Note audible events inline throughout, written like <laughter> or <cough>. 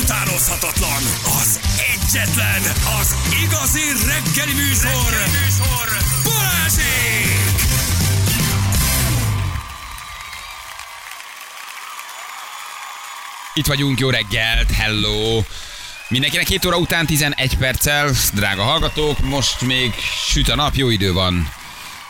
utánozhatatlan, az egyetlen, az igazi reggeli műsor, reggeli műsor. Balázsék! Itt vagyunk, jó reggelt, hello! Mindenkinek 7 óra után 11 perccel, drága hallgatók, most még süt a nap, jó idő van.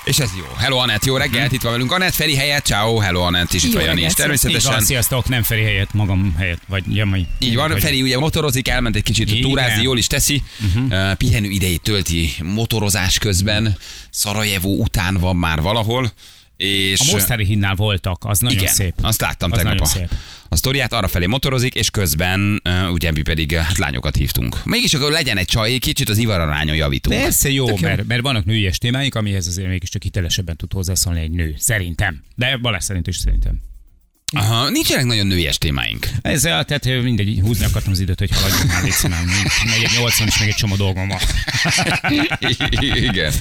És ez jó. Hello Anett, jó reggelt, itt van velünk Anett, Feri helyett, ciao, hello Anett, és itt van Jani is. reggelt, Így Természetesen. van, sziasztok, nem Feri helyett, magam helyett, vagy Jamai. Így van, vagy, Feri ugye motorozik, elment egy kicsit Igen. túrázni, jól is teszi. Uh-huh. Pihenő idejét tölti motorozás közben. Szarajevó után van már valahol. És A Mostári hinnál voltak, az nagyon igen, szép. azt láttam Az tegnap a, szép. a sztoriát, arra felé motorozik, és közben uh, ugye mi pedig uh, hát lányokat hívtunk. Mégis akkor legyen egy csaj, kicsit az ivararányon javítunk. Persze jó, Tök jó. mert, mert vannak nőies témáink, amihez azért mégiscsak hitelesebben tud hozzászólni egy nő. Szerintem. De Balázs szerint is szerintem. Aha, nincsenek nagyon nőies témáink. Ez, tehát mindegy, húzni akartam az időt, hogy haladjunk már, légy színem. Még egy 80 és még egy csomó dolgom van. <laughs> Igen.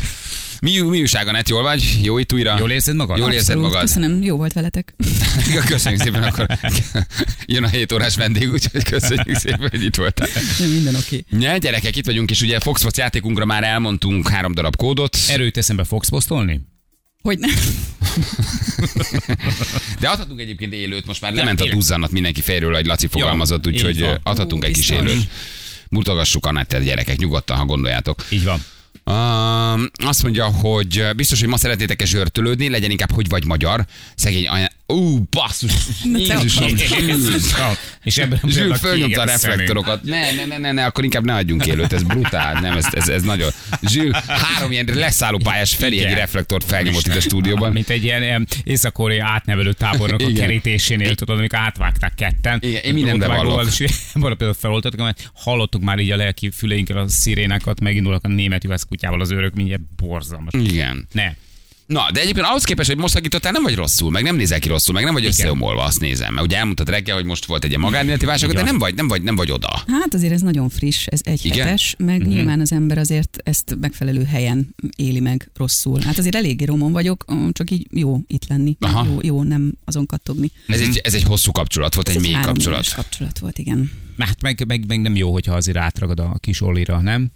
Mi, mi újság a net, jól vagy? Jó itt újra? Jól érzed magad? Jól érzed magad? Köszönöm, jó volt veletek. <laughs> Köszönjük szépen, akkor <laughs> jön a 7 órás vendég, úgyhogy köszönjük szépen, hogy itt voltál. Minden oké. Ja, gyerekek, itt vagyunk, és ugye Foxbox játékunkra már elmondtunk három darab kódot, Erőt eszembe fogsz posztolni? Hogy nem? <laughs> de adhatunk egyébként élőt, most már lement a duzzanat mindenki fejről, hogy Laci fogalmazott, úgyhogy adhatunk Ó, egy kis élőt. Mutagassuk Anettet, gyerekek, nyugodtan, ha gondoljátok. Így van. Uh, azt mondja, hogy biztos, hogy ma szeretnétek-e zsörtölődni, legyen inkább hogy vagy magyar. Szegény. Ú, basszus! Jézusom! És ebben Zsül fölnyomta a reflektorokat. Ne, ne, ne, ne, ne, akkor inkább ne adjunk élőt, ez brutál. Nem, ez, ez, ez nagyon. Zsül három ilyen leszálló pályás Feri egy reflektort felnyomott itt a stúdióban. Mint egy ilyen észak-koreai átnevelő tábornak a kerítésénél, tudod, amikor átvágták ketten. Igen, én mindent bevallok. vágóval, És <laughs> valami például feloltottak, mert hallottuk már így a lelki füleinkkel a szirénákat, megindulnak a német üvesz kutyával az őrök, mindjárt borzalmas. Igen. Ne. Na, de egyébként ahhoz képest, hogy most szakítottál, nem vagy rosszul, meg nem nézel ki rosszul, meg nem vagy összeomolva, azt nézem. Mert ugye elmondtad reggel, hogy most volt egy magánéleti válság, de Igen. nem vagy, nem vagy, nem vagy oda. Hát azért ez nagyon friss, ez egy Igen? hetes, meg Mhm. nyilván az ember azért ezt megfelelő helyen éli meg rosszul. Hát azért eléggé romon vagyok, csak így jó itt lenni. Aha. Jó, jó nem azon kattogni. Ez egy, ez egy hosszú kapcsolat volt, egy Ez mély három kapcsolat. kapcsolat volt, igen. Hát meg, meg, meg, nem jó, hogyha azért átragad a kis Olira, nem?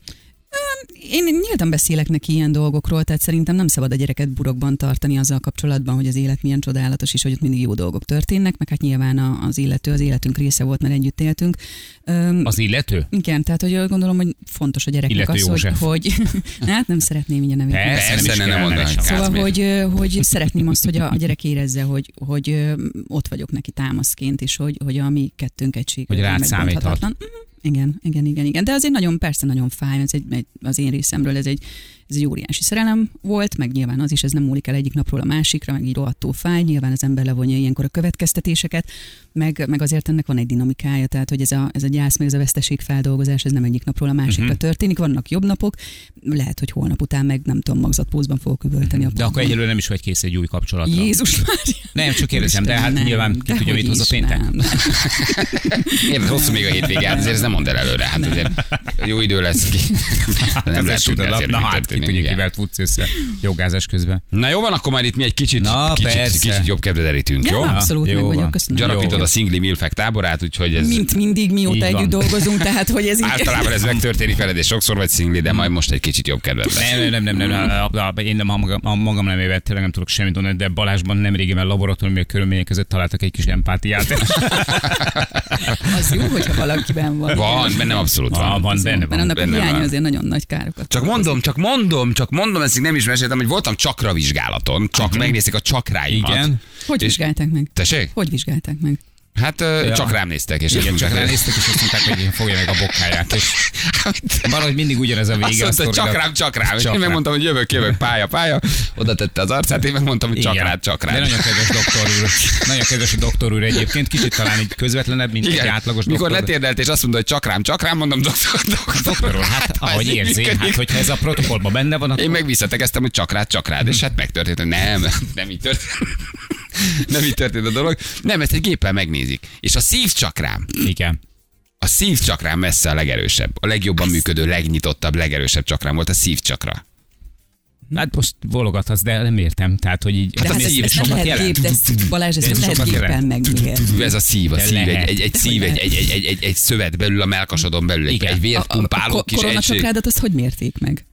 Én nyíltan beszélek neki ilyen dolgokról, tehát szerintem nem szabad a gyereket burokban tartani azzal kapcsolatban, hogy az élet milyen csodálatos, és hogy ott mindig jó dolgok történnek, meg hát nyilván a- az illető az életünk része volt, mert együtt éltünk. Öm, Az illető? igen, tehát hogy gondolom, hogy fontos a gyereknek Illető az, hogy, József. hogy <laughs> hát nem szeretném így a nevét. Persze, Persze, nem nem kell. Szóval, hogy, hogy szeretném azt, hogy a, a gyerek érezze, hogy, hogy ott vagyok neki támaszként, és hogy, hogy a mi kettőnk egység. Hogy rád megbonthatatlan. Mhm, Igen, igen, igen, igen. De azért nagyon, persze nagyon fáj, ez egy, egy, az én részemről ez egy, ez egy óriási szerelem volt, meg nyilván az is, ez nem múlik el egyik napról a másikra, meg így rohadtól fáj, nyilván az ember levonja ilyenkor a következtetéseket, meg, meg azért ennek van egy dinamikája, tehát hogy ez a, ez a gyász, meg ez a veszteség feldolgozás, ez nem egyik napról a másikra uh-huh. történik, vannak jobb napok, lehet, hogy holnap után meg nem tudom, magzatpózban fogok üvölteni a De akkor egyelőre nem is vagy kész egy új kapcsolatra. Jézus már. Nem, csak kérdezem, de hát nyilván ki tudja, mit hoz a péntek. Érted, <laughs> hosszú még a hétvége, hát azért ez nem mond el előre. Hát azért jó idő lesz ki. Nem lehet tudni azért, Na hát, ki történik, tudja, kivel futsz össze jogázás közben. Na jó van, akkor majd itt mi egy kicsit, Na, kicsit, persze. kicsit jobb kedve derítünk, jó? Abszolút Jó meg vagyok, köszönöm. Gyarapítod a szingli milfek táborát, úgyhogy ez Mint mindig, mióta együtt dolgozunk, tehát hogy ez így... általában ez megtörténik veled, és sokszor vagy szingli, de majd most egy kicsit jobb kedved lesz. Nem, nem, nem, nem, nem, én nem, a magam, nem évet, tényleg nem tudok semmit mondani, de Balázsban nem régiben laboratóriumi körülmények között találtak egy kis empátiát. <laughs> Az jó, hogyha valakiben van. Van, bennem abszolút van. van, benne Mert van. annak benne hiánya van. azért nagyon nagy károkat. Csak mondom, csak mondom, csak mondom, ezt nem is meséltem, hogy voltam csakra vizsgálaton, csak megnézték a csakráimat. Igen. Hogy És- vizsgálták meg? Tessék? Hogy vizsgálták meg? Hát Ja. csak rám néztek, és Igen, azt csak mondták, ránéztek, és azt mondták, hogy fogja meg a bokáját. És <laughs> valahogy mindig ugyanez a Azt vége. a mondta, csak rám, csak rám. Csak én rám. megmondtam, hogy jövök, jövök, pálya, pálya. Oda tette az arcát, én megmondtam, hogy csak rád, csak De rád. nagyon kedves doktor úr. Nagyon kedves a doktor úr egyébként. Kicsit talán így közvetlenebb, mint egy Igen. átlagos Mikor doktor. letérdelt, és azt mondta, hogy csak rám, csak rám, mondom, doktor, doktor. Doktor úr, hát ez ahogy érzi, működik. hát hogyha ez a protokollban benne van, Én akkor meg visszatekeztem, hogy csak rád, csak rád, és hát megtörtént, hogy nem, nem így történt. <laughs> Nem így történt a dolog. Nem, ezt egy géppel megnézik. És a szívcsakrám, igen. a szívcsakrám messze a legerősebb. A legjobban működő, legnyitottabb, legerősebb csakrám volt a szívcsakra. Hát most bologathatsz, de nem értem. Tehát, hogy így... A hát ez, ez nem lehet jelent. gép, de Balázs, ezt Ez nem lehet gépen megmérni. Ez a szív, a De szív, egy, lehet. egy, egy szív, egy, egy, egy, egy, egy, egy szövet belül, a melkasodon belül, egy, egy vért pumpáló kis egység. koronacsakrádat azt hogy mérték meg?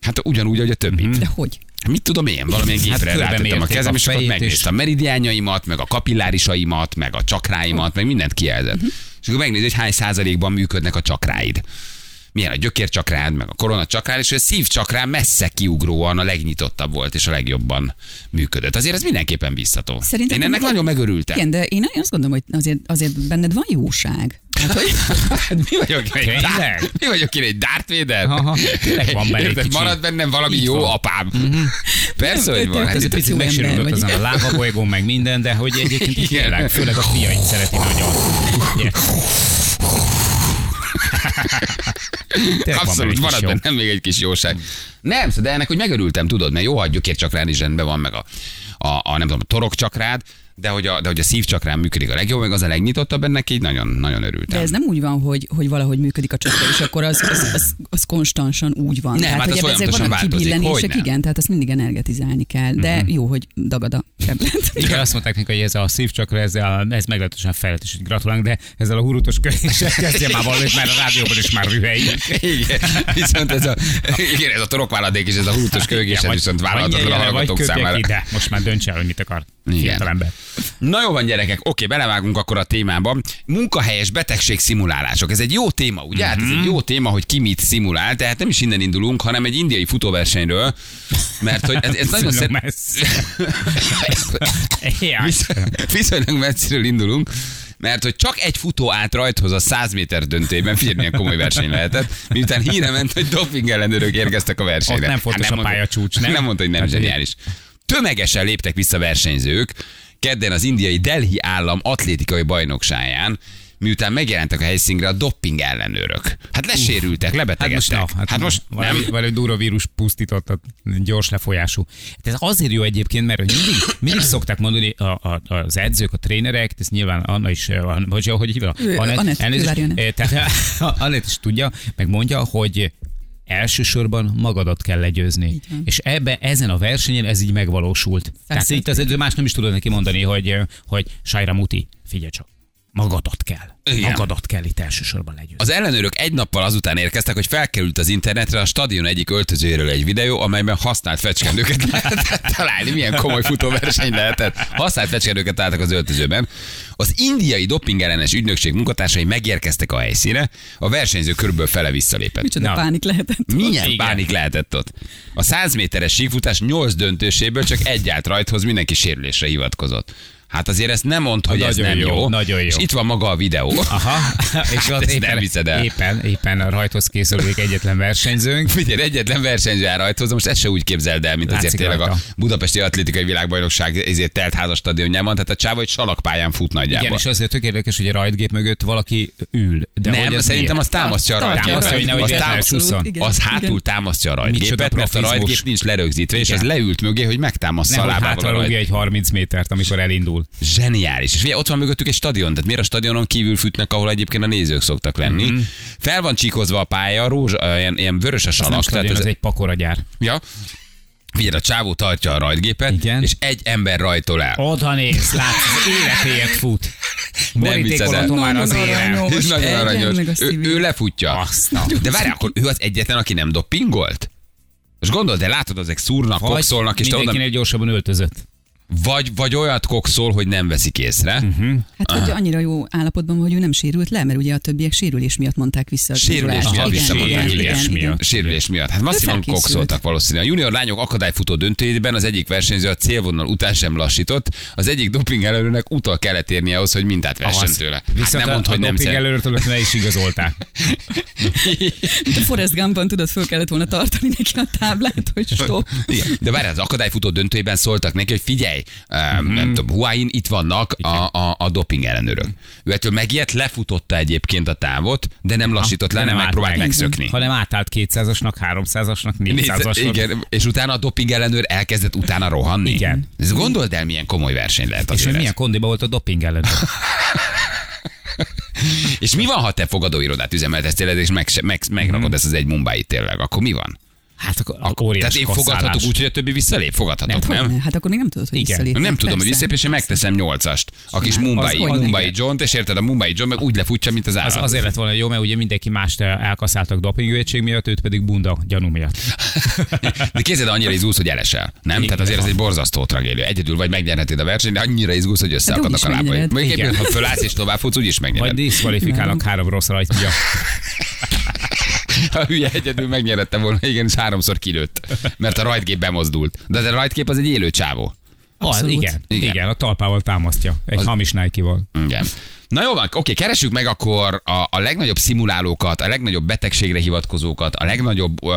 Hát ugyanúgy, ahogy a többit. De hogy? Mit tudom én, valamilyen Hát gépre körbe rátettem a kezem, a és akkor megnéztem a meridiányaimat, meg a kapillárisaimat, meg a csakráimat, meg mindent kijelzett. És akkor megnézi, hogy hány százalékban működnek a csakráid. Milyen a gyökércsakrád, meg a koronacsakrád, és a szívcsakrán messze kiugróan a legnyitottabb volt, és a legjobban működött. Azért ez mindenképpen biztató. Szerintem én ennek nem- nagyon megörültem. Igen, de én azt gondolom, hogy azért, azért benned van jóság. Hát, hogy Hát mi vagyok én? egy Tényleg? Mi vagyok én egy Darth Vader? Aha, van benne Érted? Marad bennem valami Így jó van. apám. Persze, hogy van. Hát ez egy Picit ember azon a lábabolygón, meg minden, de hogy egyébként Igen. tényleg, főleg a fiait szereti nagyon. <laughs> Van Abszolút, benne kis marad jó. bennem még egy kis jóság. Nem, szóval, de ennek hogy megörültem, tudod, mert jó, hogy gyökércsakrán is rendben van, meg a, a, a nem tudom, a torokcsakrád, de hogy a, de hogy a szívcsakrán működik a legjobb, meg az a legnyitottabb, ennek így nagyon, nagyon de örültem. ez nem úgy van, hogy, hogy valahogy működik a csakra, és akkor az, az, az, az konstansan úgy van. Nem, tehát, hát hogy az ezek vannak kibillenések, igen, tehát azt mindig energetizálni kell. De jó, hogy dagad a keblet. Igen, azt mondták neki, hogy ez a szívcsakra, ez, a, ez meglehetősen fejlett, és gratulálunk, de ezzel a hurutos köréssel kezdje már valamit, mert a rádióban is már rüheljük. Igen, viszont ez a, igen, ez a torokváladék és ez a hútos kölgés, ez viszont vállalhatatlan a hallgatók számára. ide, most már dönts el, hogy mit akar. Igen. Fiatalember. Na jó van gyerekek, oké, belevágunk akkor a témába. Munkahelyes betegség szimulálások. Ez egy jó téma, ugye? Hát ez Mhm. egy jó téma, hogy ki mit szimulál, tehát nem is innen indulunk, hanem egy indiai futóversenyről, mert hogy ez, ez nagyon szer... <laughs> Viszonylag- messziről indulunk, mert hogy csak egy futó állt rajthoz a 100 méter döntőjében, figyelj, milyen komoly verseny lehetett, miután híre ment, hogy doping ellenőrök érkeztek a versenyre. Ott nem fontos a mondta- pályacsúcs, nem? Nem mondta, hogy nem Hát, zseniális. Tömegesen léptek vissza versenyzők, kedden az indiai Delhi állam atlétikai bajnokságán, miután megjelentek a helyszínre a doping ellenőrök. Hát lesérültek, Hát lebetegedtek. most, na, hát, hát most valami, nem. valami durva vírus pusztított a gyors lefolyású. Hát ez azért jó egyébként, mert mindig, mindig szokták mondani a, a, az edzők, a trénerek, ez nyilván Anna is, eh, vagy hogy hívja? Anett, Anett. Anett is tudja, meg mondja, hogy elsősorban magadat kell legyőzni. És ebbe, ezen a versenyen ez így megvalósult. Tehát itt az edző más nem is tudod neki mondani, hogy, hogy Sajra Muti, figyelj csak, magadat kell. Igen. Magadat kell itt elsősorban legyőzni. Az ellenőrök egy nappal azután érkeztek, hogy felkerült az internetre a stadion egyik öltözőjéről egy videó, amelyben használt fecskendőket <laughs> lehetett találni. Milyen komoly futóverseny lehetett. Használt fecskendőket találtak az öltözőben. Az indiai dopingellenes ügynökség munkatársai megérkeztek a helyszíne, a versenyző körülbelül fele visszalépett. Micsoda Na. pánik lehetett. Milyen Igen. pánik lehetett ott? A 100 méteres síkfutás 8 döntőséből csak egy állt rajthoz, mindenki sérülésre hivatkozott. Hát azért ezt nem mond, hogy ez Nagyon nem jó. jó, nagyon jó. És itt van maga a videó. Aha, <laughs> és ott ezt éppen, nem viszed el. éppen, éppen a rajthoz készülődik egyetlen versenyzőnk. <laughs> Figyelj, egyetlen versenyző áll rajthoz, most ezt se úgy képzeld el, mint Látszik azért tényleg a rajta. Budapesti Atlétikai Világbajnokság ezért telt házas stadionjában, tehát a csáva egy salakpályán fut nagyjából. Igen, és azért tök érdekes, hogy a rajtgép mögött valaki ül. De nem, hogy ez szerintem miért? az támasztja a rajtgépet. Az, az hátul támasztja a rajtgépet, mert a rajtgép nincs lerögzítve, és az leült mögé, hogy megtámassza Nem, a lábával a egy 30 métert, amikor elindul. Zseniális. És ugye ott van mögöttük egy stadion, tehát miért a stadionon kívül futnak, ahol egyébként a nézők szoktak lenni. Mhm. Fel van csíkozva a pálya, rózsa, ö, ilyen, ilyen vörös a Az salak. stadion, tehát ez egy pakoragyár. Ja. Figyelj, a csávó tartja a rajtgépet, Igen. és egy ember rajtol el. Oda néz, látsz, az életéért fut. Nem. Borítékolható már az aranyos. Ez nagyon aranyos. Ő, ő lefutja. De várj, akkor ő az egyetlen, aki nem dopingolt? Most gondold, de látod, ezek szúrnak, Vagy kokszolnak, és te mindenkinek gyorsabban öltözött. Vagy, vagy olyat kokszol, hogy nem veszik észre. Mhm. Hát, hogy annyira jó állapotban van, hogy ő nem sérült le, mert ugye a többiek sérülés miatt mondták vissza. a Sérülés miatt Igen, visszamondták. igen, Sérülés igen, miatt. igen. Sérülés miatt. Hát masszívan kokszoltak valószínűleg. A junior lányok akadályfutó döntőjében az egyik versenyző a célvonal után sem lassított, az egyik doping előrnek utal kellett érni ahhoz, hogy mintát vessen Az. tőle. Hát Viszont nem a, mond, a hogy nem doping előről le is igazolták. <laughs> De Forrest Gumpban tudod, föl kellett volna tartani neki a táblát, hogy stop. De várj, az akadályfutó döntőjében szóltak neki, hogy figyelj, um, Mhm. nem tudom, Huain itt vannak a, a, a doping ellenőrök. Ő ettől megijedt, lefutotta egyébként a távot, de nem lassított le, nem nem megpróbált megszökni. Hanem átállt 200-asnak, 300-asnak, 400-asnak. Igen, és utána a doping ellenőr elkezdett utána rohanni. Igen. Ez gondold el, milyen komoly verseny lehet És azért hogy milyen kondiba volt a doping ellenőr. <laughs> És mi van, ha te fogadóirodát üzemeltetsz tényleg, és meg, meg, megrakod Mhm. ezt az egy Mumbai tényleg? Akkor mi van? Hát akkor Akkor, tehát én fogadhatok úgy, hogy a többi visszalép? Fogadhatok, nem? ne? Hát akkor még nem tudod, hogy Igen. visszalépni. Nem tudom, hogy visszalép, és én megteszem nyolcast. A kis Mumbai, hogy ne? Mumbai John, és érted, a Mumbai John meg úgy lefutja, mint az Az állat. azért lett volna jó, mert ugye mindenki mást elkaszáltak dopingőtség miatt, őt pedig bunda gyanú miatt. <laughs> De kézed annyira izgulsz, hogy elesel. Nem? Igen. Tehát azért ez egy borzasztó tragédia. Egyedül vagy megnyerheted a versenyt, de annyira izgulsz, hogy összeakadnak úgyis a lábaid. Még ha fölállsz és tovább futsz, úgyis megnyered. diszkvalifikálnak három rossz rajtja. <laughs> <laughs> Ha hülye egyedül megnyerette volna, igen, és háromszor kilőtt. Mert a rajtgép bemozdult. De a rajtkép az egy élő csávó. Az, igen, Igen. igen, a talpával támasztja. Egy Az- hamis Nike-val. Igen. Na jó van, oké, keressük meg akkor a, a legnagyobb szimulálókat, a legnagyobb betegségre hivatkozókat, a legnagyobb uh,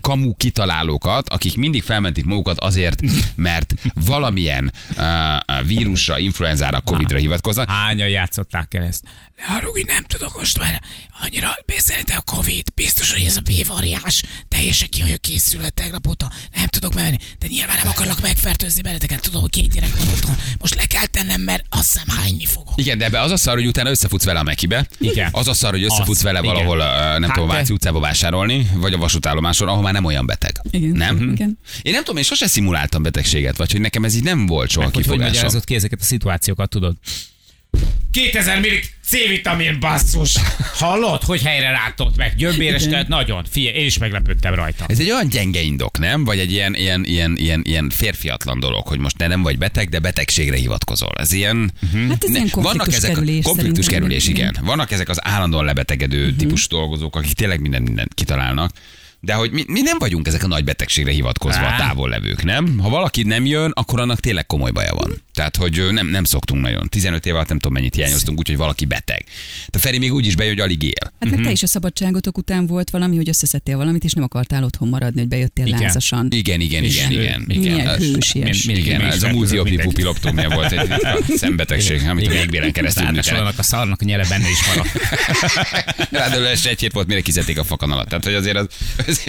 kamu kitalálókat, akik mindig felmentik magukat azért, <laughs> mert valamilyen uh, vírusra, influenzára, covidra hivatkoznak. Hányan játszották el ezt? Ne haragudj, nem tudok most már annyira beszélni a Covid. Biztos, hogy ez a B-variás. Teljesen ki vagyok készülve tegnap óta. Nem tudok menni, de nyilván nem akarlak megfertőzni benneteket. Tudom, hogy két gyerek van otthon. Most le kell tennem, mert azt hiszem hányni fogok. Igen, de ebbe az a szar, hogy utána összefutsz vele a Mekibe. Igen. Az a szar, hogy összefutsz Az, vele igen. valahol, uh, nem Hát tudom, Váci utcába vásárolni, vagy a vasútállomáson, ahol már nem olyan beteg. Igen, Nem? igen. Én nem tudom, én sose szimuláltam betegséget, vagy hogy nekem ez így nem volt soha Hogy hogy kifogásom. magyarázott ki ezeket a szituációkat, tudod? 2000 milli C-vitamin basszus. Hallod, hogy helyre rátott meg? Gyömbéres, tehát nagyon. Figyelj, én is meglepődtem rajta. Ez egy olyan gyenge indok, nem? Vagy egy ilyen, ilyen, ilyen, ilyen, ilyen férfiatlan dolog, hogy most te nem vagy beteg, de betegségre hivatkozol. Ez ilyen... Hát ez ilyen vannak ezek a konfliktuskerülés konfliktus kerülés, igen. Vannak ezek az állandóan lebetegedő uh-huh. típusú dolgozók, akik tényleg minden mindent kitalálnak. De hogy mi, mi nem vagyunk ezek a nagy betegségre hivatkozva a Á. távol levők, nem? Ha valaki nem jön, akkor annak tényleg komoly baja van. Tehát, hogy nem, nem szoktunk nagyon. 15 év alatt nem tudom mennyit hiányoztunk, úgyhogy valaki beteg. De Feri még úgy is bejön, hogy alig él. Hát meg te is a szabadságotok után volt valami, hogy összeszedtél valamit, és nem akartál otthon maradni, hogy bejöttél Igen. lázasan. Igen, igen, igen, igen. igen. Milyen Ez- hősies. Min- Igen, ez a mindegy. pupiloptómia volt egy <laughs> szembetegség, amit a végbélen keresztül műtenek. a szarnak a nyele benne is maradt. <laughs> Ráadásul egy hét volt, mire kizették a fakan alatt. Tehát, hogy azért az... <laughs>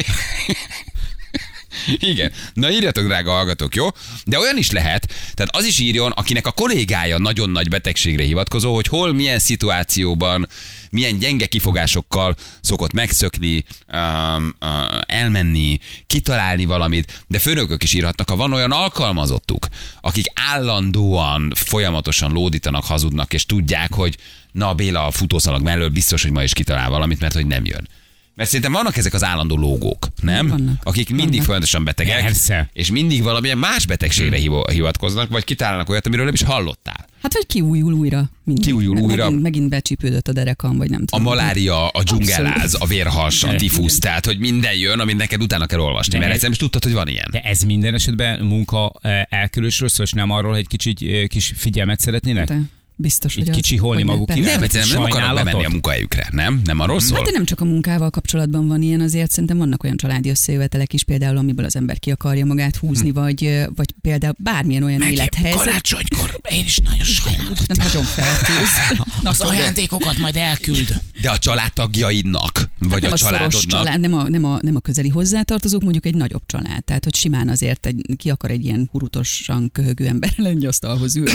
<laughs> Igen. Na írjatok, drága hallgatók, jó? De olyan is lehet, tehát az is írjon, akinek a kollégája nagyon nagy betegségre hivatkozó, hogy hol, milyen szituációban, milyen gyenge kifogásokkal szokott megszökni, um, uh, elmenni, kitalálni valamit, de főnökök is írhatnak, ha van olyan alkalmazottuk, akik állandóan, folyamatosan lódítanak, hazudnak, és tudják, hogy na Béla a futószalag mellől biztos, hogy ma is kitalál valamit, mert hogy nem jön. Mert szerintem vannak ezek az állandó lógók, nem? Vannak. Akik mindig Vannak. folyamatosan betegek, Persze. és mindig valamilyen más betegségre hivo- hivatkoznak, vagy kitalálnak olyat, amiről nem is hallottál. Hát vagy kiújul újra. Mindig. Kiújul újra. Megint, megint becsípődött a derekam, vagy nem A tudom. malária, a dzsungeláz, a vérhas, a tifusz, tehát hogy minden jön, amit neked utána kell olvasni, De mert ez- egyszer nem is tudtad, hogy van ilyen. De ez minden esetben munka eh, elkerülésről szól, és nem arról, hogy egy kicsit eh, kis figyelmet szeretnének? De biztos, Így hogy az- kicsiholni hogy maguk iránt? Nem, egyszerűen nem akarnak bemenni a munkahelyükre, nem? Nem arról szól? Hát de nem csak a munkával kapcsolatban van ilyen, azért szerintem vannak olyan családi összejövetelek is, például amiből az ember ki akarja magát húzni, Hm. vagy, vagy például bármilyen olyan élethelyzet. Karácsonykor én is nagyon sajnálom. Nem nagyon feltűz. <laughs> Az ajándékokat majd elküld. De a családtagjaidnak, vagy nem a a családodnak. család, nem a, nem, a, nem a közeli hozzátartozók, mondjuk egy nagyobb család. Tehát, hogy simán azért egy, ki akar egy ilyen hurutosan köhögő ember lenni, asztalhoz ül.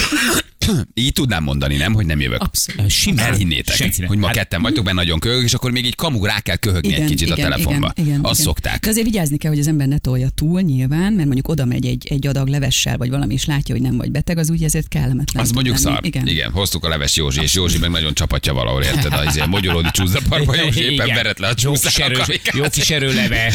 Így tudnám mondani, nem, hogy nem jövök. Abszolút. Simán. Elhinnétek, Senki nem. hogy ma Hát- ketten vagytok, benne nagyon köhög, és akkor még egy kamu rá kell köhögni egy kicsit a telefonba. Igen, igen, Azt igen. szokták. De azért vigyázni kell, hogy az ember ne tolja túl nyilván, mert mondjuk oda megy egy, egy adag levessel, vagy valami, és látja, hogy nem vagy beteg, az úgy ezért kellemetlen. Az mondjuk lenni. szar. Igen. Igen. hoztuk a leves Józsi, és Józsi meg nagyon csapatja valahol, érted? Az ilyen mogyoródi csúszdaparba, <laughs> Józsi éppen Igen. veret le a jó kis, csúszának. jó kis erőleves.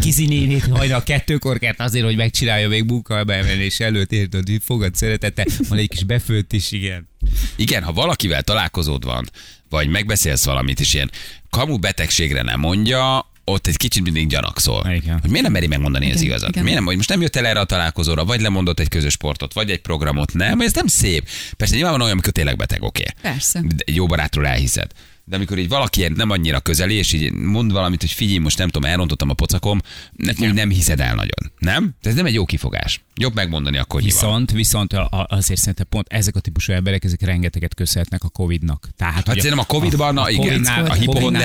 Kizi nénét hajnal kettőkor kert azért, hogy megcsinálja még munkabeemelés előtt, érted, hogy fogad szeretete, van egy kis befőtt is, igen. Igen, ha valakivel találkozód van, vagy megbeszélsz valamit, és ilyen kamu betegségre nem mondja, ott egy kicsit mindig gyanakszol. Igen. Hogy miért nem meri megmondani az Igen, igazat? igen. Miért nem, hogy most nem jött el erre a találkozóra, vagy lemondott egy közös sportot, vagy egy programot, nem, ez nem szép. Persze nyilván van olyan, amikor tényleg beteg, oké. Persze. De Egy jó barátról elhiszed. De amikor így valaki nem annyira közeli, és így mond valamit, hogy figyelj, most nem tudom, elrontottam a pocakom, ne, nem hiszed el nagyon. Nem? De ez nem egy jó kifogás. Jobb megmondani akkor. Viszont, viszont a- a- azért szerintem pont ezek a típusú emberek, ezek rengeteget köszönhetnek a Covid-nak. Tehát, Hát szerintem a Covid-ban, igen, a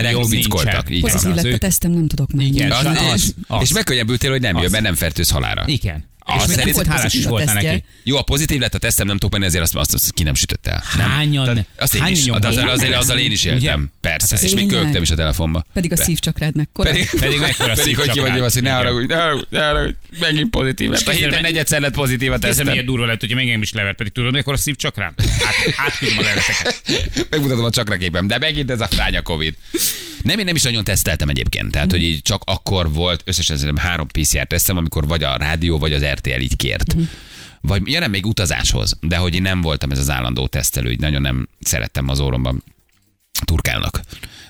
jobb vickoltak. nincsen. Így van. Pozitív Az lett a tesztem, nem tudok menni. Igen. Az, Az, és, az. és megkönnyebbültél, hogy nem jön, mert nem fertőz halára. Igen. Ah, És még nem szerint volt hálás is tesztje. neki. Jó, a pozitív lett a tesztem, nem tudok menni, ezért azt, azt, azt ki nem sütött el. Hányan? Azt én hány is, de azzal, azzal, azzal én is éltem. Ugye? Persze, Hát és még költem is a telefonba. Pedig a Be- szívcsakrád mekkora. Pedig, Pedig mekkora <laughs> pedig hogy ki vagy szívcsakrád. az, hogy ne haragudj, ne haragudj, ne haragudj, megint pozitív lett. A héten egy- negyedszer lett pozitív a tesztem. milyen durva lett, hogy még engem is levert, pedig tudod, mikor a szív csak rám? Át, átküldöm a leleteket. <laughs> Megmutatom a csakraképem, de megint ez a fránya Covid. Nem, én nem is nagyon teszteltem egyébként, tehát hogy így csak akkor volt, összesen szerintem három PCR tesztem, amikor vagy a rádió, vagy az RTL így kért. Vagy, nem, még utazáshoz, de hogy én nem voltam ez az állandó tesztelő, így nagyon nem szerettem az orromban turkálnak,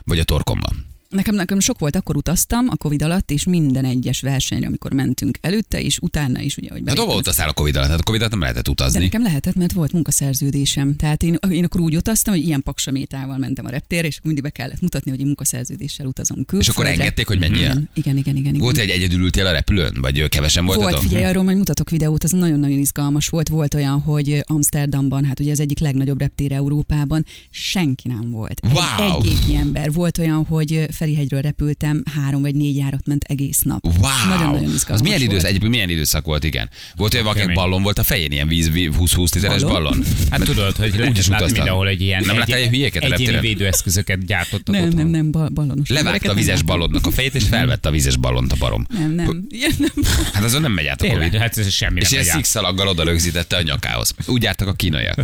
vagy a torkomban. Nekem, nekem sok volt, akkor utaztam a Covid alatt, és minden egyes versenyre, amikor mentünk előtte, és utána is, ugye, hogy Hát hova utaztál a Covid alatt? Hát a Covid alatt nem lehetett De utazni. nekem lehetett, mert volt munkaszerződésem. Tehát én, én akkor úgy utaztam, hogy ilyen paksamétával mentem a reptérre, és mindig be kellett mutatni, hogy én munkaszerződéssel utazom És külföldre. akkor engedték, hogy menjél? Igen, igen, igen. igen, igen. Volt egy egyedül ültél a repülőn? Vagy kevesen Volt, voltatok? figyelj, arról majd mutatok videót, az nagyon-nagyon izgalmas volt. Volt olyan, hogy Amsterdamban, hát ugye az egyik legnagyobb reptér Európában, senki nem volt. Egy, Wow! egy gépi ember. Volt olyan, hogy Ferihegyről repültem, három vagy négy járat ment egész nap. Wow! Nagyon-nagyon izgalmas az milyen, idősz, volt. egyébként milyen időszak volt, igen. Volt olyan, akinek ballon volt a fején, ilyen víz, 20-20 literes Ballon? ballon? Hát tudod, hogy Úgy is látni mindenhol egy ilyen Nem láttál ilyen hülyéket a egyéni védőeszközöket gyártottak Nem, otthon. nem, nem, bal- ballonos. Levágta a vizes ballonnak a fejét, és felvette a vizes ballont a barom. Nem, nem. Ilyen nem. Hát azon nem megy át a Covid. hát ez semmi És ilyen szikszalaggal oda rögzítette a nyakához. Úgy jártak a kínaiak.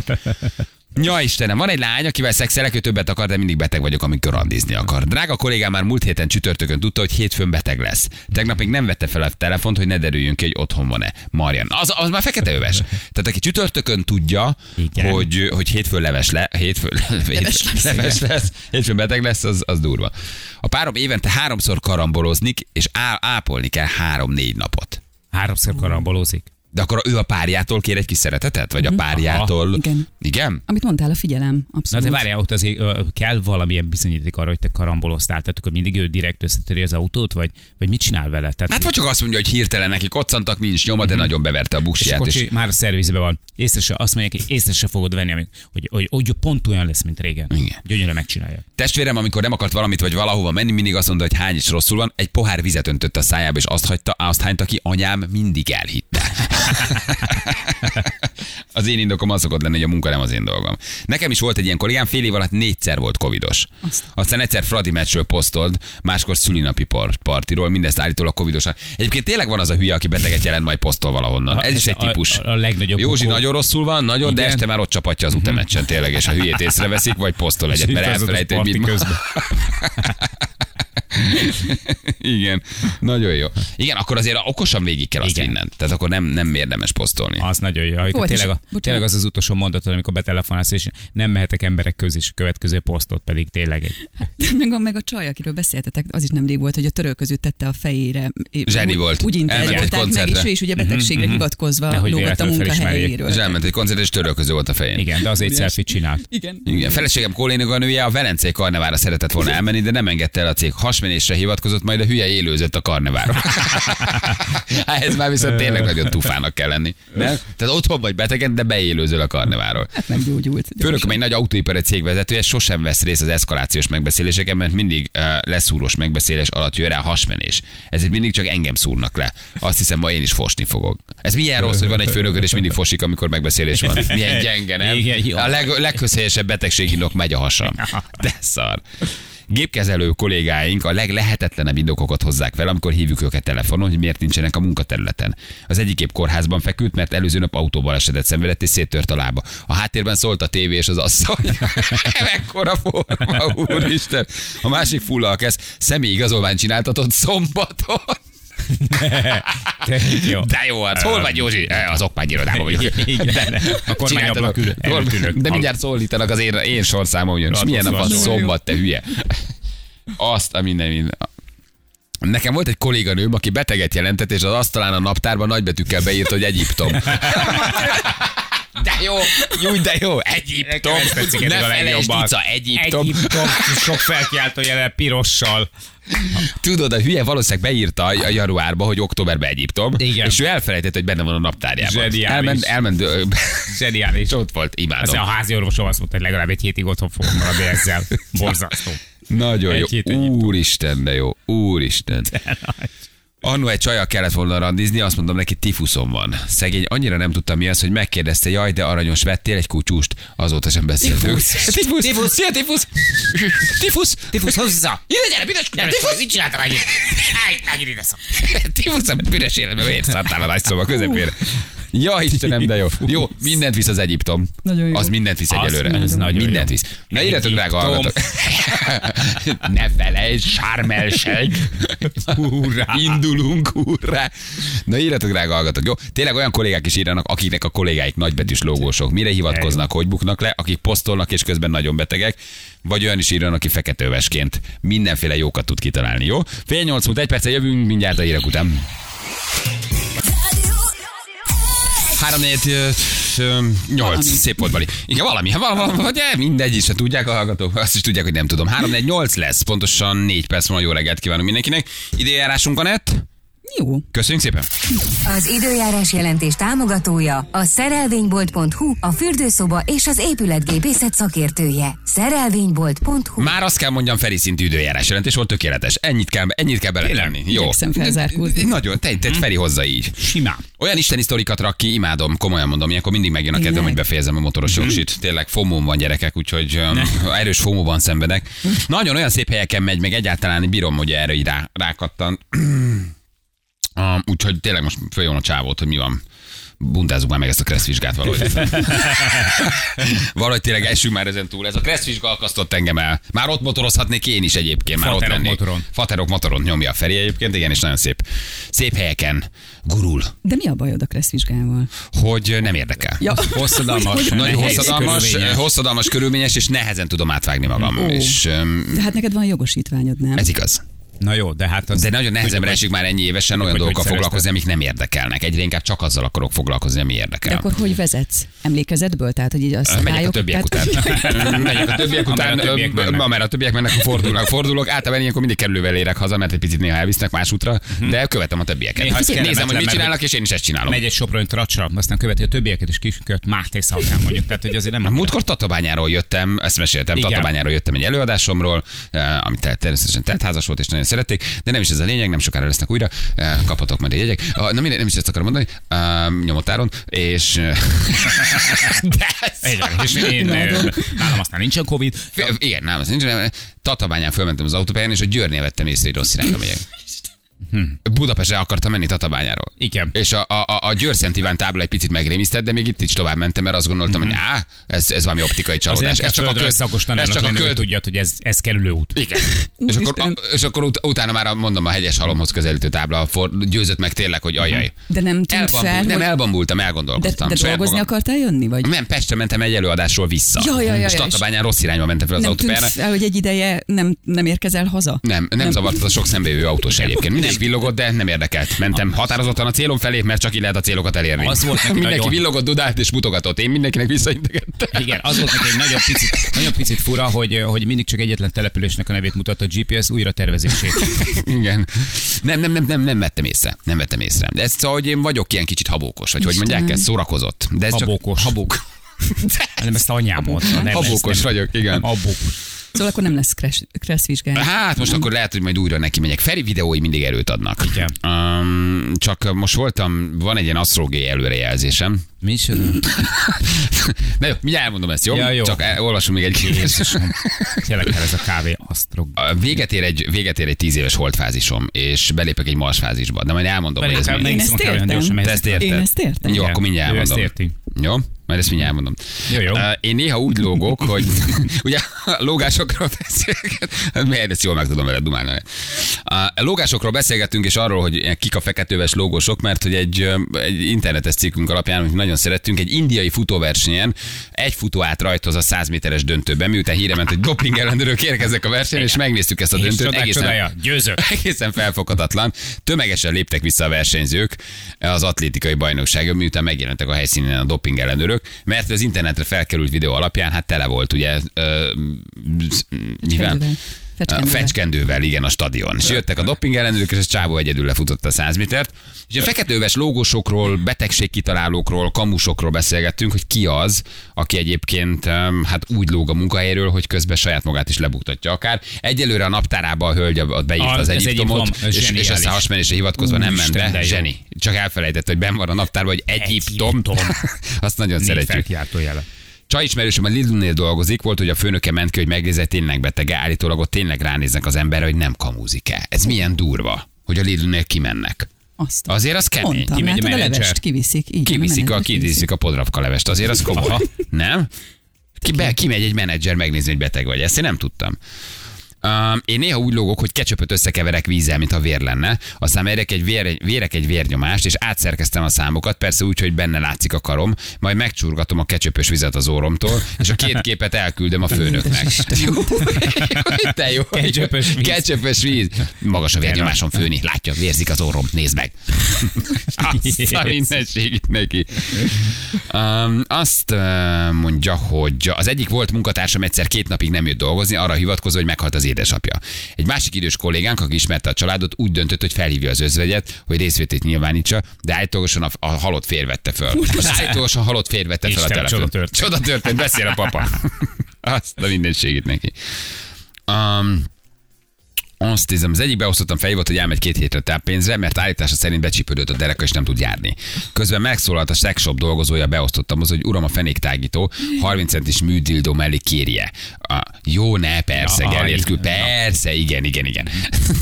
Ja Istenem, van egy lány, akivel szexelek, ő többet akar, de mindig beteg vagyok, amikor randizni akar. Drága kollégám már múlt héten csütörtökön tudta, hogy hétfőn beteg lesz. Tegnap még nem vette fel a telefont, hogy ne derüljön ki, hogy otthon van-e. Marian. Az, az már fekete öves. Tehát aki csütörtökön tudja, Igen. hogy, hogy hétfőn leves, le, hétfőn, <laughs> hétfőn lesz. leves lesz, hétfőn beteg lesz, az, az durva. A párom évente háromszor karamboloznik, és á, ápolni kell három-négy napot. Háromszor karambolózik. De akkor ő a párjától kér egy kis szeretetet? Vagy a párjától? Igen. Igen? Amit mondtál, a figyelem, Na abszolút. de várjál, ott azért ö, kell valamilyen bizonyíték arra, hogy te karamboloztál, tehát akkor mindig ő direkt összetöri az autót, vagy, vagy mit csinál vele? Tehát, Hát vagy csak azt mondja, hogy hirtelen neki koccantak, nincs nyoma, de nagyon beverte a és a buksiját. kocsi És... már a szervizbe van. Észre se, azt mondják, hogy észre se fogod venni, amíg- hogy, hogy, hogy pont olyan lesz, mint régen. Igen. Gyönyörűen megcsinálják. Testvérem, amikor nem akart valamit vagy valahova menni, mindig azt mondta, hogy hány is rosszul van, egy pohár vizet öntött a szájába, és azt hagyta, azt hányta ki, anyám mindig elhitte. <laughs> az én indokom az szokott lenni, hogy a munka nem az én dolgom. Nekem is volt egy ilyen kollégám, fél év alatt négyszer volt covidos. Aztán egyszer Fradi meccsről posztold, máskor szülinapi par- partiról, mindezt állítólag covidosan. Egyébként tényleg van az a hülye, aki beteget jelent, majd posztol valahonnan. A- Ez is ez egy típus. a- a legnagyobb Józsi bukó. nagyon rosszul van, nagyon, de Igen. este már ott csapatja az utemeccsen tényleg, és a hülyét észreveszik, vagy posztol egyet, mert parti mit közben. <laughs> Igen, nagyon jó. Igen, akkor azért okosan végig kell azt Igen. innen. Tehát akkor nem, nem érdemes posztolni. Az nagyon jó. Amikor is- tényleg, a, tényleg az az utolsó mondatod, amikor betelefonálsz, és nem mehetek emberek közé, és a következő posztot pedig tényleg egy meg, a, meg a csaj, akiről beszéltetek, az is nemrég volt, hogy a törölközőt tette a fejére. Zseni úgy, volt. Úgy interpretálták meg, és ő is ugye betegségre hivatkozva Nehogy lógott a munkahelyéről. És elment egy koncert, és törölköző volt a fején. Igen, de az egy selfie csinált. Igen. Igen, feleségem kolléganője a Velencei karnevára szeretett volna <laughs> elmenni, de nem engedte el a cég. Hasmenésre hivatkozott, majd a hülye élőzött a karneváron. Hát <laughs> ez már viszont tényleg nagyon tufának kell lenni. Nem? Tehát otthon vagy betegen, de beélőzöl a karneváról. Hát meggyógyult. Főnök, egy nagy autóipari cég vezetője sosem vesz részt az eszkalációs megbeszéléseken, mert mindig uh, leszúrós megbeszélés alatt jön rá a hasmenés. Ezért mindig csak engem szúrnak le. Azt hiszem, ma én is fosni fogok. Ez milyen rossz, hogy van egy főnököd, és mindig fosik, amikor megbeszélés van. Milyen gyenge, nem? A leg, legközhelyesebb betegségindok megy a hasam. <laughs> De szar. Gépkezelő kollégáink a leglehetetlenebb indokokat hozzák fel, amikor hívjuk őket telefonon, hogy miért nincsenek a munkaterületen. Az egyik épp kórházban feküdt, mert előző nap autóval esetett szenvedett és széttört a lába. A háttérben szólt a tévé és az asszony. <laughs> Mekkora forma, úristen. A másik fullal kezd, személy igazolvány csináltatott szombaton. De, jó. De jó, hát hol vagy Józsi? Eh, Az okmányirodában vagyok. Igen, a kormányabban külön. eltűnök. De mindjárt szólítanak az én, én sorszámom jön. És milyen nap radossz. szombat, te hülye. Azt, a minden, minden. Nekem volt egy kolléganőm, aki beteget jelentett, és az asztalán a naptárban nagybetűkkel beírta, hogy Egyiptom. <laughs> De jó, jó, de jó, Egyiptom. Ne felejtsd. Ica, Egyiptom. Egyiptom, sok felkiáltó jele pirossal. Tudod, a hülye valószínűleg beírta a januárba, hogy októberben Egyiptom, Igen. és ő elfelejtett, hogy benne van a naptárjában. Zseniális. Elment, elment, ö, Zseniális. <laughs> ott volt, imádom. a házi orvosom azt mondta, hogy legalább egy hétig otthon fogok maradni ezzel. <laughs> Borzasztó. Nagyon Egy jó. Úristen, de jó. Úristen. Annó egy csajjal kellett volna randizni, azt mondom neki, tifuszom van. Szegény annyira nem tudtam mi az, hogy megkérdezte, jaj, de aranyos vettél egy kutyust, azóta sem beszéltünk. Tifusz! <laughs> Tifusz! Szia, tifusz! Tifusz! Tifusz hozzá! Ide, gyere, büdös Nem, tifusz! mit csináltam? <laughs> Állj, megint ide szok. <laughs> Tifusz, a büdös életben miért szálltál a nagy szoba közepére? Ja, Istenem, de jó. Jó, mindent visz az Egyiptom. Nagyon jó. Az mindent visz egyelőre. az nagyon mindent jó. visz. Na írjatok, drága hallgatók. <laughs> ne felejtsd, sármelség. Hurrá. Indulunk, hurrá. Na írjatok, drága hallgatók. Jó, tényleg olyan kollégák is írnak, akiknek a kollégáik nagybetűs logósok. Mire hivatkoznak, hogy buknak le, akik posztolnak és közben nagyon betegek, vagy olyan is írnak, aki feketővesként mindenféle jókat tud kitalálni, jó? Fél nyolc múlt egy perccel jövünk mindjárt a hírek után. 3 4 8 szép volt Bali. Igen, valami, hát valami, vagy eh, mindegy is, ha tudják a hallgatók, azt is tudják, hogy nem tudom. 3 4 8 lesz, pontosan 4 perc múlva jó reggelt kívánunk mindenkinek. Időjárásunk a net. Jó. Köszönjük szépen. Az időjárás jelentés támogatója a szerelvénybolt.hu, a fürdőszoba és az épületgépészet szakértője. Szerelvénybolt.hu Már azt kell mondjam, Feri szintű időjárás jelentés volt tökéletes. Ennyit kell, ennyit kell beletenni. Jó. Nagyon, te, te Feri hozza így. Simán. Olyan isteni sztorikat rak ki, imádom, komolyan mondom, ilyenkor mindig megjön a kedvem, hogy befejezem a motoros jogsit. Tényleg fomóm van gyerekek, úgyhogy um, erős fomóban szenvedek. Nagyon olyan szép helyeken megy, meg egyáltalán bírom, hogy erre így rá, rákattan. Um, úgyhogy tényleg most följön a csávót, hogy mi van. Buntázzuk már meg ezt a Kressz vizsgát valahogy. <laughs> valahogy tényleg essünk már ezen túl. Ez a Kressz vizsga akasztott engem el. Már ott motorozhatnék én is egyébként. Már ott Faterok lennék. motoron. Faterok motoron nyomja a Feri egyébként, igen, és nagyon szép. Szép helyeken gurul, De mi a bajod a Kressz vizsgával? hogy nem érdekel. Ja. Hosszadalmas. Nagyon hosszadalmas, körülményes. hosszadalmas, körülményes, és nehezen tudom átvágni magam. Ó. És um, De hát neked van jogosítványod, nem? ez igaz. Na jó, de hát az... De nagyon nehezemre esik már ennyi évesen olyan dolgokkal foglalkozni, amik nem érdekelnek. Egyre inkább csak azzal akarok foglalkozni, ami De érdekel. akkor hogy vezetsz? Emlékezetből? Tehát, hogy így a Megyek a szabályok... többiek után. <laughs> Megyek a többiek után. Amerre a többiek mennek. Amerre a többiek mennek, akkor fordulnak, fordulok. Általában ilyenkor mindig kerülővel érek haza, mert egy picit néha elvisznek más útra, de követem a többieket. Nézem, hogy mit csinálnak, és én is ezt csinálom. Megy egy soproni tracsra, aztán követi a többieket, és kisköt Máté Szalkán mondjuk. Tehát, hogy azért nem... A múltkor Tatabányáról jöttem, ezt meséltem. Tatabányáról jöttem egy előadásomról, eh, amit te- természetesen teltházas volt, és nagyon szerették, de nem is ez a lényeg, nem sokára lesznek újra, eh, kaphatok majd egy jegyek. Na mindegy, nem is ezt akarom mondani, um, nyomotáron, és... eh, <laughs> de ez- és én, nálam aztán nincsen Covid. Igen, nem, az nincs. Tatabányán fölmentem az autópályán, és a Győrnél vettem észre, hogy rossz irányba megyek. Budapestre akartam menni Tatabányáról. Igen. És a, a, a, a Győr Szent Iván tábla egy picit megrémisztett, de még itt is tovább mentem, mert azt gondoltam, hogy á, ez, ez valami optikai csalódás. Ez csak a köd, szakos ez csak a tanának lenni, hogy ez, ez kerülő út. igen. <laughs> És akkor, Úristen. és akkor ut- utána már a- mondom a hegyes halomhoz közelítő tábla for, győzött meg tényleg, hogy ajaj. De nem tűnt fel, Elbambult, nem hogy... elbambultam, De, elgondolkoztam. de saját dolgozni magam. akartál jönni, vagy? Nem, Pestre mentem egy előadásról vissza. Ja, ja, ja, és Tatabányán rossz irányba mentem fel az autópályára. fel, hogy egy ideje nem, nem érkezel haza? Nem, nem, zavart az a sok szembejövő autós egyébként. Mindenki villogott, de nem érdekelt. Mentem határozottan a célom felé, mert csak így lehet a célokat elérni. Az volt neki Mindenki nagyon- villogott, dudált és mutogatott. Én mindenkinek visszaintegettem. Igen, az volt neki egy nagyon picit, nagyon picit fura, hogy, hogy mindig csak egyetlen településnek a nevét mutatta a GPS újra tervezését. <laughs> Igen. Nem, nem, nem, nem, nem vettem észre. Nem vettem észre. De ez szóval, hogy én vagyok ilyen kicsit habókos, vagy hogy Istenem. mondják, ez szórakozott. De ez Habókos. csak habók. Nem ezt anyám mondta. Habókos vagyok, igen. Habókos. Szóval akkor nem lesz kressz, kressz vizsgája. Hát most akkor lehet, hogy majd újra neki megyek. Feri videói mindig erőt adnak. Igen. Um, csak most voltam, van egy ilyen asztrológiai előrejelzésem. Mi is? <laughs> Na jó, mindjárt elmondom ezt, jó? Ja, jó. Csak olvasom még egy Jézusom. Tényleg kell ez a kávé asztrog. Véget ér, egy, véget ér egy tíz éves holdfázisom, és belépek egy mars fázisba. De majd elmondom, hogy ez mi. Én ezt értem. Én ezt értem. Jó, akkor mindjárt elmondom. Jó? Majd ezt mindjárt elmondom. Jó, jó. Én néha úgy lógok, hogy <laughs> ugye a lógásokról beszélget, miért ezt jól meg tudom veled dumálni. A lógásokról beszélgettünk, és arról, hogy kik a feketőves lógosok, mert hogy egy, egy internetes cikkünk alapján, amit nagyon szerettünk, egy indiai futóversenyen egy futó át rajtoz a 100 méteres döntőben, miután híre ment, hogy doping ellenőrök érkeznek a versenyen, és megnéztük ezt a döntőt. csodák csodája, győzök. <laughs> egészen felfoghatatlan. Tömegesen léptek vissza a versenyzők az atlétikai bajnokságon, miután megjelentek a helyszínen a doping ellenőrök, mert az internetre felkerült videó alapján hát tele volt, ugye, ö, mivel? A Fecskendővel. fecskendővel, igen, a stadion. És jöttek a doping ellenőrök, és ez csávó egyedül lefutott a 100 métert. És a feketőves lógósokról, betegségkitalálókról, kamusokról beszélgettünk, hogy ki az, aki egyébként hát úgy lóg a munkahelyről, hogy közben saját magát is lebuktatja akár. Egyelőre a naptárába a hölgy beírta A- az Egyiptomot, Egyiptom, és, és aztán hasmenésre hivatkozva nem ment be. Zseni. Csak elfelejtett, hogy ben van a naptárban, hogy Egyiptom. Egyiptom. <laughs> Azt nagyon Négy szeretjük. Csaj ismerősöm a Lidl-nél dolgozik, volt, hogy a főnöke ment ki, hogy megnézze, tényleg betege. Állítólag ott tényleg ránéznek az emberre, hogy nem kamúzik-e. Ez milyen durva, hogy a Lidl-nél kimennek. Azt Azért az kemény. Mondtam, kimegy a látod, a menedzser. levest kiviszik. Igen, Kiviszik a, menedzser kiviszik a podravka levest, azért az komoly. <laughs> Nem? Ki, be, kimegy egy menedzser megnézni, hogy beteg vagy. Ezt én nem tudtam. Um, én néha úgy lógok, hogy ketchupöt összekeverek vízzel, mintha vér lenne, aztán mérek egy, vér, vérek egy vérnyomást, és átszerkeztem a számokat, persze úgy, hogy benne látszik a karom, majd megcsurgatom a ketchupös vizet az óromtól, és a két képet elküldöm a főnöknek. <laughs> Jó, <laughs> Te jó. Ketchupös víz. Ketchupös víz. Magas a vérnyomásom főni. Látja, vérzik az orrom. Nézd meg. <laughs> Azt a mindenségét neki. Um, azt mondja, hogy az egyik volt munkatársam egyszer két napig nem jött dolgozni, arra hivatkozva, hogy meghalt az édesapja. Egy másik idős kollégánk, aki ismerte a családot, úgy döntött, hogy felhívja az özvegyet, hogy részvétét nyilvánítsa, de állítólagosan a, a halott fér vette föl. Az állítólagosan halott fér vette fel a telefon. csoda történt. Csoda történt, beszél a papa. <laughs> Azt a mindenségét neki. Um, azt hiszem, az egyik beosztottam fel volt, hogy elmegy két hétre táppénzre, mert állítása szerint becsípődött a dereka, és nem tud járni. Közben megszólalt a sexshop dolgozója, beosztottam az, hogy uram a fenéktágító, 30 centis műdildó mellé kérje. A, jó, ne, persze, Ja, Gellért kül, igen. persze, igen, igen, igen.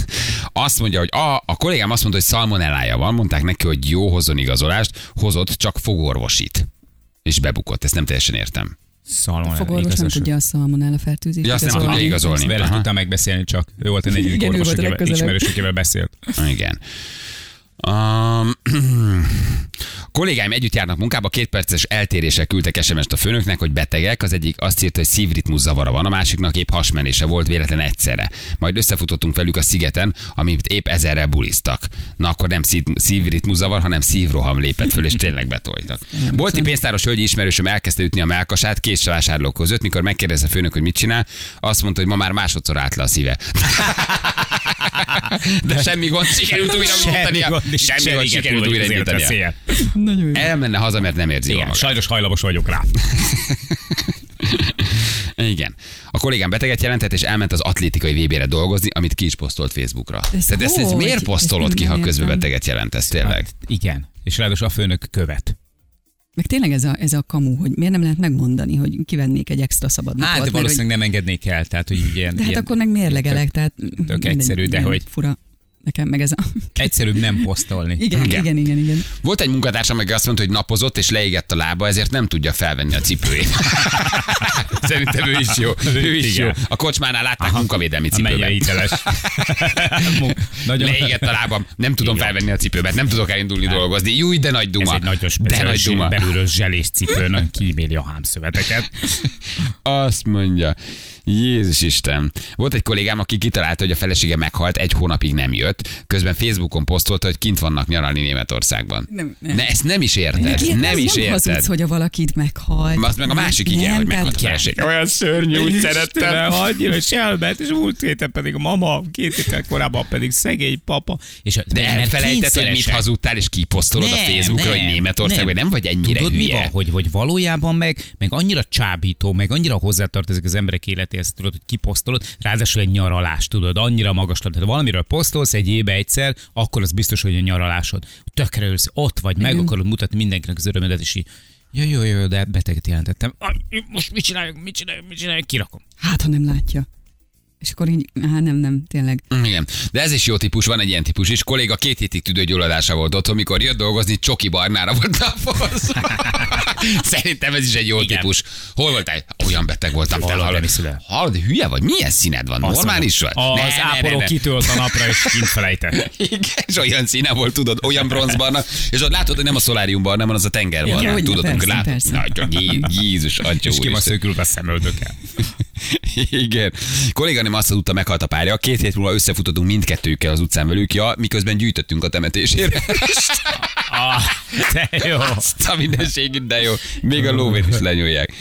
<laughs> azt mondja, hogy a, a kollégám azt mondta, hogy szalmonellája van, mondták neki, hogy jó, hozzon igazolást, hozott, csak fogorvosit. És bebukott, ezt nem teljesen értem. Szalmon. Fogorvos nem tudja a szalmonella fertőzést. Ja, azt nem tudja igazolni. Vele tudtam megbeszélni csak. Ő volt a negyedik orvos, a akivel, beszélt. Igen. Um, <clears throat> kollégáim együtt járnak munkába, két perces eltéréssel küldtek SMS-t a főnöknek, hogy betegek. Az egyik azt írta, hogy szívritmus zavara van, a másiknak épp hasmenése volt véletlen egyszerre. Majd összefutottunk velük a szigeten, amit épp ezerrel buliztak. Na akkor nem szív, szívritmus zavar, hanem szívroham lépett föl, és tényleg betoltak. Bolti pénztáros hölgyi ismerősöm elkezdte ütni a melkasát késvásárlók között, mikor megkérdezte a főnök, hogy mit csinál, azt mondta, hogy ma már másodszor állt le a szíve. <laughs> De semmi gond, sikerült újra mondania. Semmi gond, sikerült újra <laughs> jó. Elmenne haza, mert nem érzi jól Igen, sajnos hajlamos vagyok rá. <laughs> Igen. A kollégám beteget jelentett, és elment az atlétikai VB-re dolgozni, amit ki is posztolt Facebookra. Ez Tehát ezt, ezt hogy? miért Ezt posztolod ki, ha közben beteget jelentesz, tényleg? Hát, igen. És ráadásul a főnök követ. Meg tényleg ez a, ez a kamu, hogy miért nem lehet megmondani, hogy kivennék egy extra szabad napot. Hát, de mert valószínűleg nem engednék el. Tehát, hogy ilyen, hogy, de hát ilyen akkor meg mérlegelek, tehát mindegy, egyszerű, de hogy- Fura. Nekem meg ez a... egyszerűbb nem posztolni. Igen, Igen. igen, igen, igen. Volt egy munkatársam, aki azt mondta, hogy napozott és leégett a lába, ezért nem tudja felvenni a cipőjét. <laughs> Szerintem ő is jó. Ő is Igen. jó. A kocsmánál látták munkavédelmi A mennyire cipőben. hiteles. <laughs> Nagyon Leégett a lábam, nem tudom Igen. felvenni a cipőmet, nem tudok elindulni dolgozni. Júj, de nagy Ez duma. egy nagyon de nagy duma. belülről zselés cipő, nagyon kíméli a hámszöveteket. Azt mondja, Jézus Isten. Volt egy kollégám, aki kitalálta, hogy a felesége meghalt, egy hónapig nem jött. Közben Facebookon posztolta, hogy kint vannak nyaralni Németországban. Nem, nem. Ne, ezt nem is érted. Nem az is nem érted. hazudsz, hogy a valakit meghalt. Az meg a másik igen, Nem, hogy meghalt a felesége. Olyan szörnyű, úgy szerettem. Annyira és elment, és múlt héten pedig a mama, két héttel korábban pedig szegény papa. És a- De elfelejtett, hogy mit hazudtál, és kiposztolod a Facebookra, hogy Németországban nem vagy ennyire Tudod, mi hülye. van, hogy, hogy valójában meg, meg annyira csábító, meg annyira hozzátartozik az emberek életéhez, tudod, hogy kiposztolod, ráadásul egy nyaralás, tudod, annyira magas, tehát valamiről posztolsz egy éve egyszer, akkor az biztos, hogy a nyaralásod. Tökre ülsz, ott vagy, meg akarod mutatni mindenkinek az örömödet, és így, jó, jó, jó, de beteget jelentettem. Aj, Most mit csináljunk, mit csináljunk, mit csináljunk, kirakom. Hát, ha nem látja. És akkor így, hát nem, nem, tényleg. Igen, de ez is jó típus, van egy ilyen típus is. Kolléga két hétig tüdőgyulladása volt otthon, mikor jött dolgozni, csoki barnára volt naphoz. <laughs> Szerintem ez is egy jó Igen. típus. Hol voltál? Olyan beteg voltam. Te Hallod, hallod, hülye vagy? Milyen színed van? Azt Normális vagy? mondom, Az ápoló kitölt a napra, és kint felejtett. <laughs> Igen, és olyan színe volt, tudod, olyan bronzbarna, és ott látod, hogy nem a szolárium barna, hanem az a tengerbarna. Igen, tudod, amikor persze, látod. Jézus, atya És ki a szemöldökkel. <laughs> <laughs> Igen. Kolléganém azt tudta, meghalt a párja. Két hét múlva összefutottunk mindkettőjükkel az utcán velük, ja, miközben gyűjtöttünk a temetésére. <laughs> Ah, <laughs> de jó. Azt a mindenségét, de jó. Még a lóvét is lenyúlják.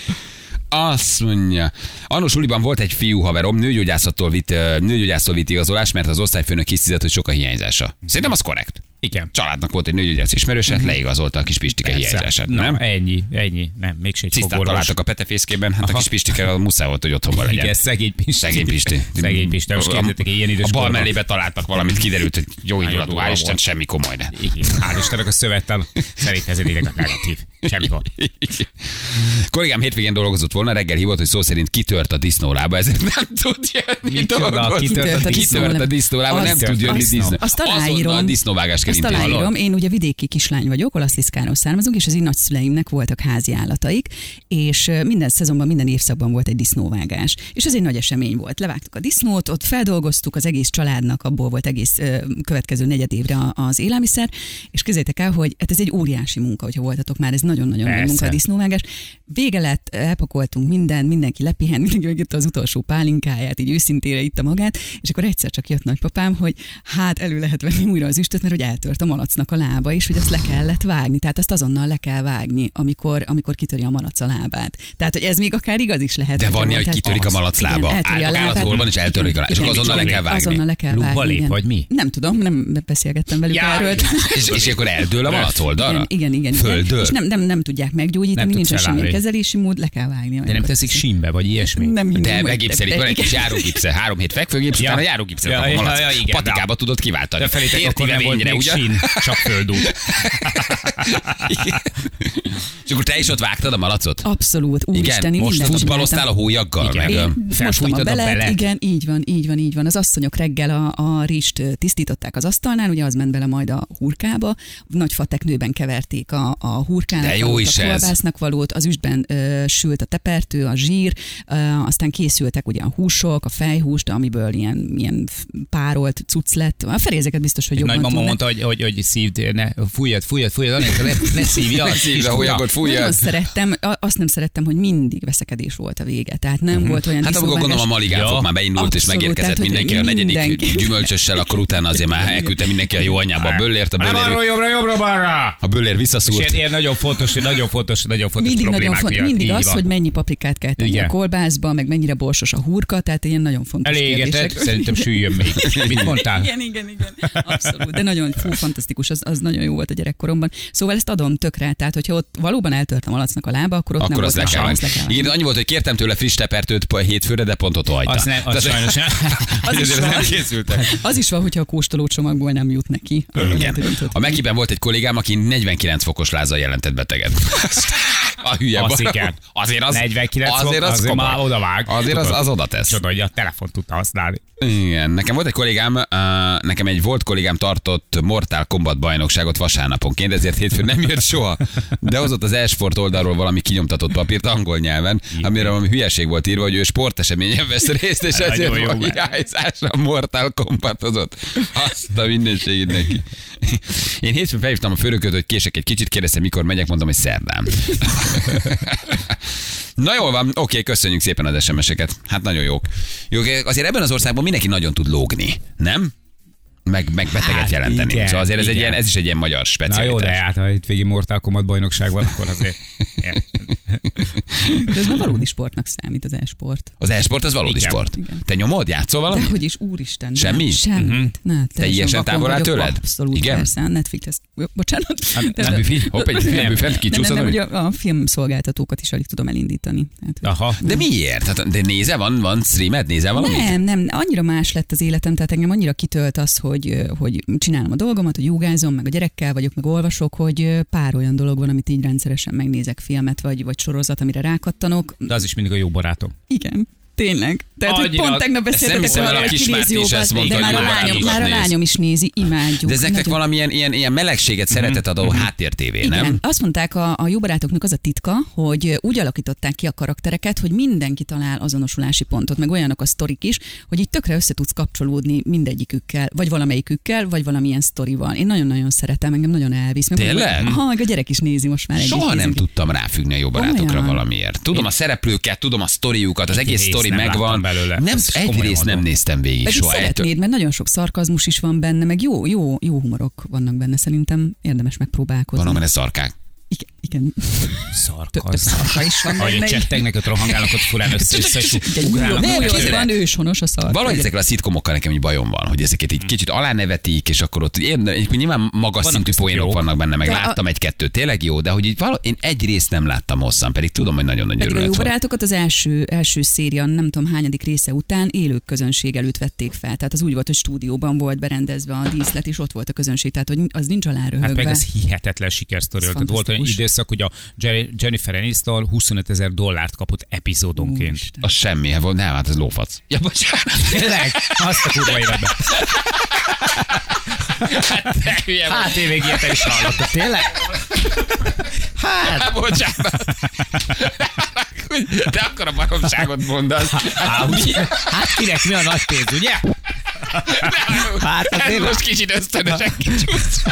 Azt mondja. Annós suliban volt egy fiú haverom, nőgyógyászattól vitt, nőgyógyásztól vitt igazolás, mert az osztályfőnök kiszizett, hogy sok a hiányzása. Szerintem az korrekt. Igen. Családnak volt egy nőgyógyász ismerőse, hát leigazolta a kis Pistike hiányzását, nem? ennyi, ennyi. Nem, mégse egy Cisztát találtak a petefészkében, hát a Aha. kis Pistike a muszáj volt, hogy otthonban legyen. Igen, szegény Pisti. Szegény Pisti. Szegény Pisti. Most A- kérdeztek, ilyen idős A bal mellébe találtak valamit, kiderült, hogy jó indulatú, hál' Isten, semmi komoly. Igen, hál' Istennek a szövettel szerint ez egy negatív. Semmi gond. <laughs> Kollégám hétvégén dolgozott volna, reggel hívott, hogy szó szerint kitört a disznólába, ezért nem tud jönni dolgozni. Kitört a a disznólába, nem tud jönni disznó. Azt aláírom. disznóvágást kell Azt intézni. aláírom. Én ugye vidéki kislány vagyok, olaszliszkáról származunk, és az én nagyszüleimnek voltak házi állataik, és minden szezonban, minden évszakban volt egy disznóvágás. És ez egy nagy esemény volt. Levágtuk a disznót, ott feldolgoztuk az egész családnak, abból volt egész ö, következő negyed évre az élelmiszer, és képzeljétek el, hogy hát ez egy óriási munka, hogyha voltatok már, ez nagyon-nagyon nagy munka a disznóvágás. Vége lett, elpakoltunk minden, mindenki lepihent, <laughs> mindenki megitta az utolsó pálinkáját, így őszintére itta magát, és akkor egyszer csak jött nagypapám, hogy hát elő lehet venni újra az üstöt, mert hogy eltört a malacnak a lába, és hogy azt le kellett vágni. Tehát azt azonnal le kell vágni, amikor, amikor kitöri a malac a lábát. Tehát, hogy ez még akár igaz is lehet. De van hogy kitörik a malac Igen, lába. eltöri a lábát. állathol van, és eltörik a lába. És Igen, azonnal le kell vágni. Azonnal le kell Lukba vágni. lép, igen. vagy mi? Nem tudom, nem beszélgettem velük Já, erről. <laughs> És, és akkor eldől a malac oldalra? Igen, igen, igen. Földől? És nem, nem, nem tudják meggyógyítani, nincs semmilyen kezelési mód, le kell vágni. De nem teszik simbe, vagy ilyesmi? Nem hinném, De begipszelik, van egy kis igen. járógipsze, három hét fekvőgipsz, Ja. utána járógipszet Ja, ja, ja, igen, Patikába tudod kiváltani. De felétek Érti akkor nem volt még sín, <laughs> csak földút. És akkor te is ott vágtad a malacot? Abszolút, Igen, úristen, én most futballoztál a hólyaggal? Igen. Meg, felfújtad a belet, igen, így van, így van, így van. Az asszonyok reggel a, a rist tisztították az asztalnál, ugye az ment bele majd a hurkába, nagy fateknőben keverték a, a hurkának De jó is a ez. kolbásznak valót, az üstben ö, sült a tepertő, a zsír, aztán készültek ugye a húsok, a fejhúst, amiből ilyen, ilyen párolt cucc lett. A ferézeket biztos, hogy jobban Nagymama mondta, hogy, hogy, hogy szívd, ne, fújjad, fújjad, fújjad, Anélkül ne, ne <laughs> szívja. Ne szívd a hólyagot, Nagyon fújjad. szerettem, azt nem szerettem, hogy mindig veszekedés volt a vége. Tehát nem volt olyan Hát amikor gondolom a maligánfok Ja. már beindult és Abszolút, megérkezett tehát, hogy mindenki a negyedik mindenki. gyümölcsössel, akkor utána azért már elküldte mindenki a jó anyába a böllért, a Nem arról böllér, jobbra, jobbra, balra! a böllér És visszaszúrt. ilyen, ilyen nagyon fontos, nagyon fontos, nagyon fontos mindig nagyon problémák miatt. mindig az, van. hogy mennyi paprikát kell tenni Igen. a kolbászba, meg mennyire borsos a hurka, tehát ilyen nagyon fontos Elégetett, kérdések. szerintem süljön még. <laughs> Mit mondtál? Igen, igen, igen. Abszolút. De nagyon fú, fantasztikus, az, az nagyon jó volt a gyerekkoromban. Szóval ezt adom tökre, tehát hogyha ott valóban eltörtem a malacnak a lába, akkor ott Akkor nem az le volt kell le kell Igen, annyi volt, hogy kértem tőle friss tepertőt hétfőre, de pont ott hagyta. Az, nem, az sajnos nem. Az is van. nem készültek. Az is van, hogyha a kóstolócsomagból nem jut neki. A Mekiben volt egy kollégám, aki 49 fokos lázzal jelentett beteget. A hülye barát. igen. Azért az, 49 fok, azért az, azért már odavág. Azért az, Tudod. az oda tesz. Csoda, hogy a telefon tudta használni. Igen, nekem volt egy kollégám, uh, nekem egy volt kollégám tartott Mortal Kombat bajnokságot vasárnaponként, ezért hétfőn nem jött soha. De hozott az e-sport oldalról valami kinyomtatott papírt angol nyelven, amire valami hülyeség volt írva, hogy ő sporteseményen vesz részt, és <laughs> ezért jó, mert- királyzásra Mortal Kombat-ozott. Azt a mindenségét neki. Én hétfőn felhívtam a főnököt, hogy kések egy kicsit, kérdeztem, mikor megyek, mondom, hogy szerdán. Na jól van, oké, köszönjük szépen az SMS-eket. Hát nagyon jók. jók. Azért ebben az országban mindenki nagyon tud lógni, nem? Meg, meg beteget Hát, jelenteni. igen, szóval azért ez, egy igen. ilyen, ez is egy ilyen magyar Na specialitás. jó, de hát ha itt végig Mortal Kombat bajnokság van, akkor azért... <laughs> De ez már valódi sportnak számít az e-sport. Az e-sport az valódi Igen. sport. Igen. Te nyomod, játszol De valamit? hogy is, úristen. nem, Semmi? Semmit. Mhm. Ne, teljesen távol áll tőled? Abszolút, Igen? persze. A Netflix, jó, bocsánat. De- Nem, büfi? Hopp, egy Nem. nem, nem, kicsúszod. nem, hogy- ugye a filmszolgáltatókat is alig tudom elindítani. Tehát, Aha. De miért? Hát, de nézel, van, van streamed, nézel valamit? Nem, nem, annyira más lett az életem, tehát engem annyira kitölt az, hogy, hogy csinálom a dolgomat, hogy jogázom, meg a gyerekkel vagyok, meg olvasok, hogy pár olyan dolog van, amit így rendszeresen megnézek filmet, vagy, vagy sorozat, amire rákattanok. De az is mindig a jó barátom. Igen. Tényleg. Tehát, hogy Annyira- pont tegnap a hogy ki Kismárti is ezt mondta, de hogy már a, lányom, már a lányom is nézi, imádjuk. De ez nektek Nagyon- valamilyen ilyen, ilyen melegséget, szeretet adó háttértévé, Igen, nem? azt mondták a, a jó barátoknak az a titka, hogy úgy alakították ki a karaktereket, hogy mindenki talál azonosulási pontot, meg olyanok a sztorik is, hogy így tökre össze tudsz kapcsolódni mindegyikükkel, vagy valamelyikükkel, vagy valamilyen sztorival. Én nagyon-nagyon szeretem, engem nagyon elvisz. Meg Tényleg? Ha, meg a gyerek is nézi most már. Soha nem tudtam ráfüggni a jó barátokra valamiért. Tudom a szereplőket, tudom a sztoriukat, az egész részt sztori nem megvan. belőle. Nem, Ezt egy komolyan részt nem néztem végig Pedig soha. szeretnéd, mert nagyon sok szarkazmus is van benne, meg jó, jó, jó humorok vannak benne. Szerintem érdemes megpróbálkozni. Van, amire szarkák. Igen, igen. Szarka. Szarka is van Ahogy benne. csettegnek, ott rohangálnak ott furán össze, össze, és Ugye New ugrálnak. Yorkban őshonos a szar. Valahogy ezekkel a szitkomokkal nekem egy bajom van, hogy ezeket így kicsit alánevetik, és akkor ott én, nyilván magas szintű poénok vannak benne, meg láttam egy-kettőt, tényleg jó, de hogy így való, én egy részt nem láttam hosszan, pedig tudom, hogy nagyon nagy Pedig a örület jó barátokat az első, első széria, nem tudom hányadik része után élők közönség előtt vették fel. Tehát az úgy volt, hogy stúdióban volt berendezve a díszlet, és ott volt a közönség, tehát hogy az nincs aláröhögve. Hát meg ez hihetetlen sikersztori volt. Fantasztikus. időszak, hogy a Jennifer Aniston 25 ezer dollárt kapott epizódonként. Úristen. Az semmi, hát volt, nem, hát ez lófac. Ja, bocsánat. Tényleg? Azt a kurva <laughs> életben. Te hülye vagy. Hát én még ilyet is hallottam. Tényleg? Hát, bocsánat. De akkor a baromságot mondasz. Hát, hát kinek mi a nagy pénz, ugye? Hát Ez azért- most kicsit ösztönösen kicsúsz.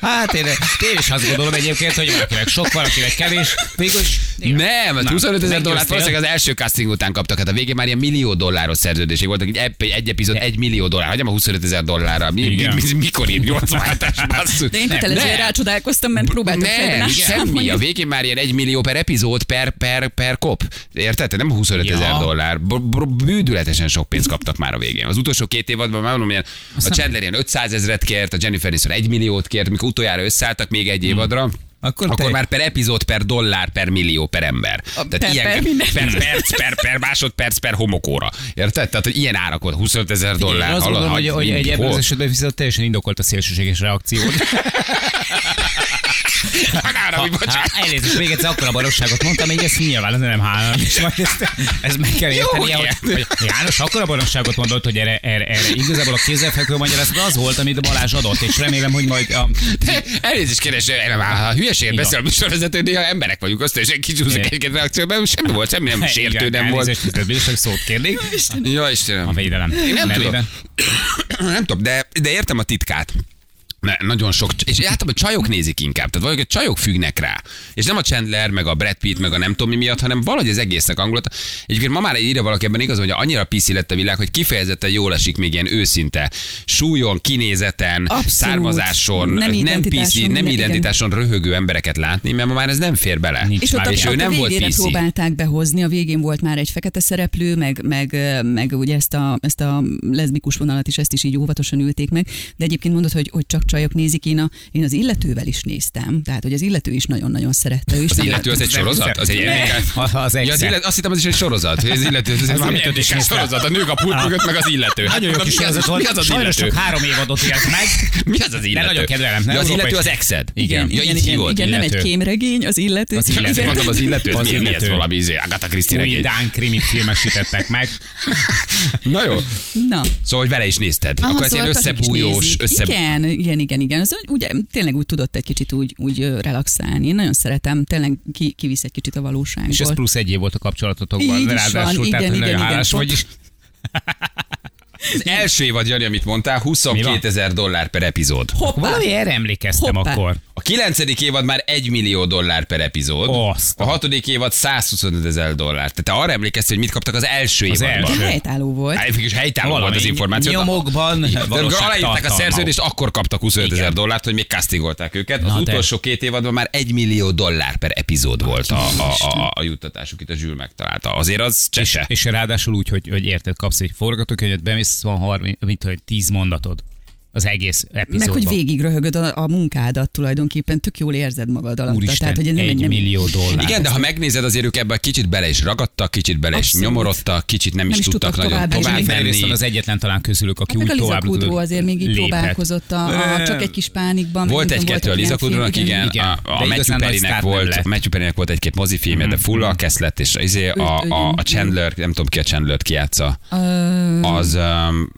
Hát én, én is azt gondolom egyébként, hogy valakinek sok, valakinek kevés. Végülis Nem, hát Na, 25 ezer dollárt valószínűleg az első casting után kaptak. Hát a végén már ilyen millió dolláros szerződések voltak. Egy, egy epizód egy millió dollár. Hagyjam a 25 ezer dollárra. Mi, mi, mi, mikor ír 87-es basszus? <laughs> De én kötelezően Nem. rácsodálkoztam, mert próbáltam Nem, semmi. A végén már ilyen egy millió per epizód per, per, per kop. Érted? Nem 25 ezer Ja. dollár. B- b- bűdületesen sok pénzt kaptak már a végén. Az utolsó két évadban már mondom, ilyen, a Chandler ilyen 500 ezeret kért, a Jennifer Aniston 1 milliót kért, mikor utoljára összeálltak még egy évadra. Akkor Akkor, te- már per epizód, per dollár, per millió, per ember. A Tehát per- ilyen, per minden. per perc, per, per másodperc, per homokóra. Érted? Tehát, hogy ilyen árak volt, 25 ezer dollár. Én azt gondolom, hogy, hogy egy ebben az esetben viszont teljesen indokolt a szélsőséges reakciót. <laughs> <laughs> Hagára, hogy bocsánat. Elnézést, még egyszer akkor a baromságot mondtam, hogy ezt nyilván ez nem hálám. És majd ezt, ezt meg kell értenie, Jó, hogy, hogy, János akkor a baromságot mondott, hogy erre, erre, erre igazából a kézzelfekvő magyarázat az volt, amit a Balázs adott, és remélem, hogy majd a, Elnézést keres, ha hülyeséget beszél a műsorvezető, néha emberek vagyunk, azt és kicsúszik Igen. egy reakcióban, semmi volt, semmi nem sértő nem volt. Elnézést, Bíróság, szót kérnék. Ja, Istenem. A védelem. Én nem tudom. nem tudom, de, de értem a titkát. Ne, nagyon sok, és általában a csajok nézik inkább, tehát valahogy a csajok függnek rá. És nem a Chandler, meg a Brad Pitt, meg a nem tudom mi miatt, hanem valahogy az egésznek angolata. Egyébként ma már írja valaki ebben igaz, hogy annyira piszi lett a világ, hogy kifejezetten jól esik még ilyen őszinte súlyon, kinézeten, Abszolút. származáson, Nem nem, piszi, nem igen. identitáson röhögő embereket látni, mert ma már ez nem fér bele. Nincs És ott, már, a, és ott ő nem a volt piszi. próbálták behozni, a végén volt már egy fekete szereplő, meg, meg, meg ugye ezt a, ezt a leszbikus vonalat is, ezt is így óvatosan ülték meg, de egyébként mondod, hogy, hogy csak csajok nézik, én, a, én az illetővel is néztem, tehát hogy az illető is nagyon-nagyon szerette. Ő is Az illető az egy sorozat? Az egy <laughs> Az, az Ja, az egyszer. illet, azt hittem, az is egy sorozat. hogy Az illető, az, az, valami ötös egy sorozat. A nők a pult mögött, meg az illető. Nagyon jó Hát, kis mi az- sorozat Mi volt. az az Sajnos illető? csak három évadot élt meg. Mi az az illető? nagyon kedvelem, Ja, az illető az exed. Igen. Igen, igen, igen, nem egy illető. kémregény, az illető. Az illető. Igen. Mondom, az illető, Az mi, mi ez illető. valami izé, Agatha Christie regény. Dán krimit filmesítettek meg. Na jó. Na. Szóval, hogy vele is nézted. Akkor ez ilyen szóval is összebújós, össze... Igen, igen, igen, igen. Az, ugye, tényleg úgy tudott egy kicsit úgy, úgy relaxálni. Én nagyon szeretem, tényleg ki, kivisz egy kicsit a valóságból. És ez plusz egy év volt a kapcsolatotokban. Így Ráadásul, van, tehát igen, nagyon igen, hálás igen. vagy is. <laughs> Az első évad, Jani, amit mondtál, Mi 22 van? ezer dollár per epizód. Hoppá. Valami erre emlékeztem Hoppá. akkor. A kilencedik évad már 1 millió dollár per epizód. Azt A hatodik évad 125 ezer dollár. Tehát te arra emlékeztél, hogy mit kaptak az első Az évadban. első. Helytálló volt. Hát, végülis helytálló volt az Valami információ. nyomokban aláírták a szerződést, akkor kaptak 25 ezer dollárt, hogy még castingolták őket. Az Na de. utolsó két évadban már 1 millió dollár per epizód volt a, a, a, a juttatásuk, itt a Zsül megtalálta. Azért az És, csese. és ráadásul úgy, hogy, hogy érted, kapsz egy forgatókönyvet, bemész, van 30, mit, hogy 10 mondatod az egész epizódban. Meg, hogy végig röhögöd a, a munkádat tulajdonképpen, tök jól érzed magad alatta. Úristen, Tehát, hogy nem egy nem, millió dollár. Igen, de ha megnézed, azért ők ebben kicsit bele is ragadtak, kicsit bele is Abszolút. nyomorodtak, kicsit nem, is Nem is tudtak tudtak nagyon tovább tovább, menni. az egyetlen talán közülük, aki Hát úgy tovább tudott- azért még így próbálkozott a, a, csak egy kis pánikban. Volt egy-kettő a Liza filmek, igen. igen. A, a Matthew Perrynek volt, lett. Matthew Perrynek volt egy-két mozifilmje, de full a keszlet, és izé, a, Chandler, nem tudom ki a Chandler-t kiátsza, az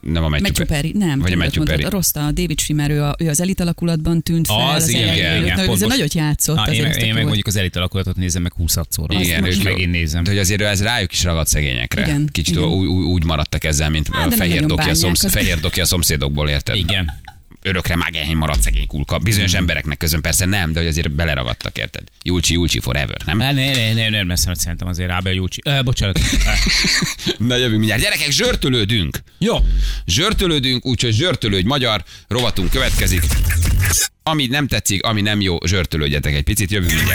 nem a Matthew, Perry, nem. Vagy a Matthew Perry. A rossz, a David Schwimmer, ő, a, ő az elit alakulalatban tűnt fel. Az, igen, elején igen, igen, pont ezzel most- nagyot játszott. Na, én, én meg mondjuk az elit alakulatot nézem meg 20 szóra. Igen, és megint nézem. De hogy azért ez rájuk is ragadt szegényekre. Igen, Kicsit igen. Úgy, úgy, maradtak ezzel, mint Hát, fehér doki, a szomsz, az- fehér doki a szomszédokból, érted? Igen. Örökre mágányhely maradt szegény kulka. Bizonyos embereknek közön persze nem, de hogy azért beleragadtak, érted? Julcsi, Julcsi forever, nem? Ne, ne, ne, ne, ne, messze, szerintem azért Ábel Júcsi. Uh, bocsánat. <laughs> Na jövünk mindjárt. Gyerekek, zsörtölődünk. Jó. Zsörtölődünk, úgyhogy zsörtölődj magyar, rovatunk következik. Ami nem tetszik, ami nem jó, zsörtölődjetek egy picit, jövünk mindjárt.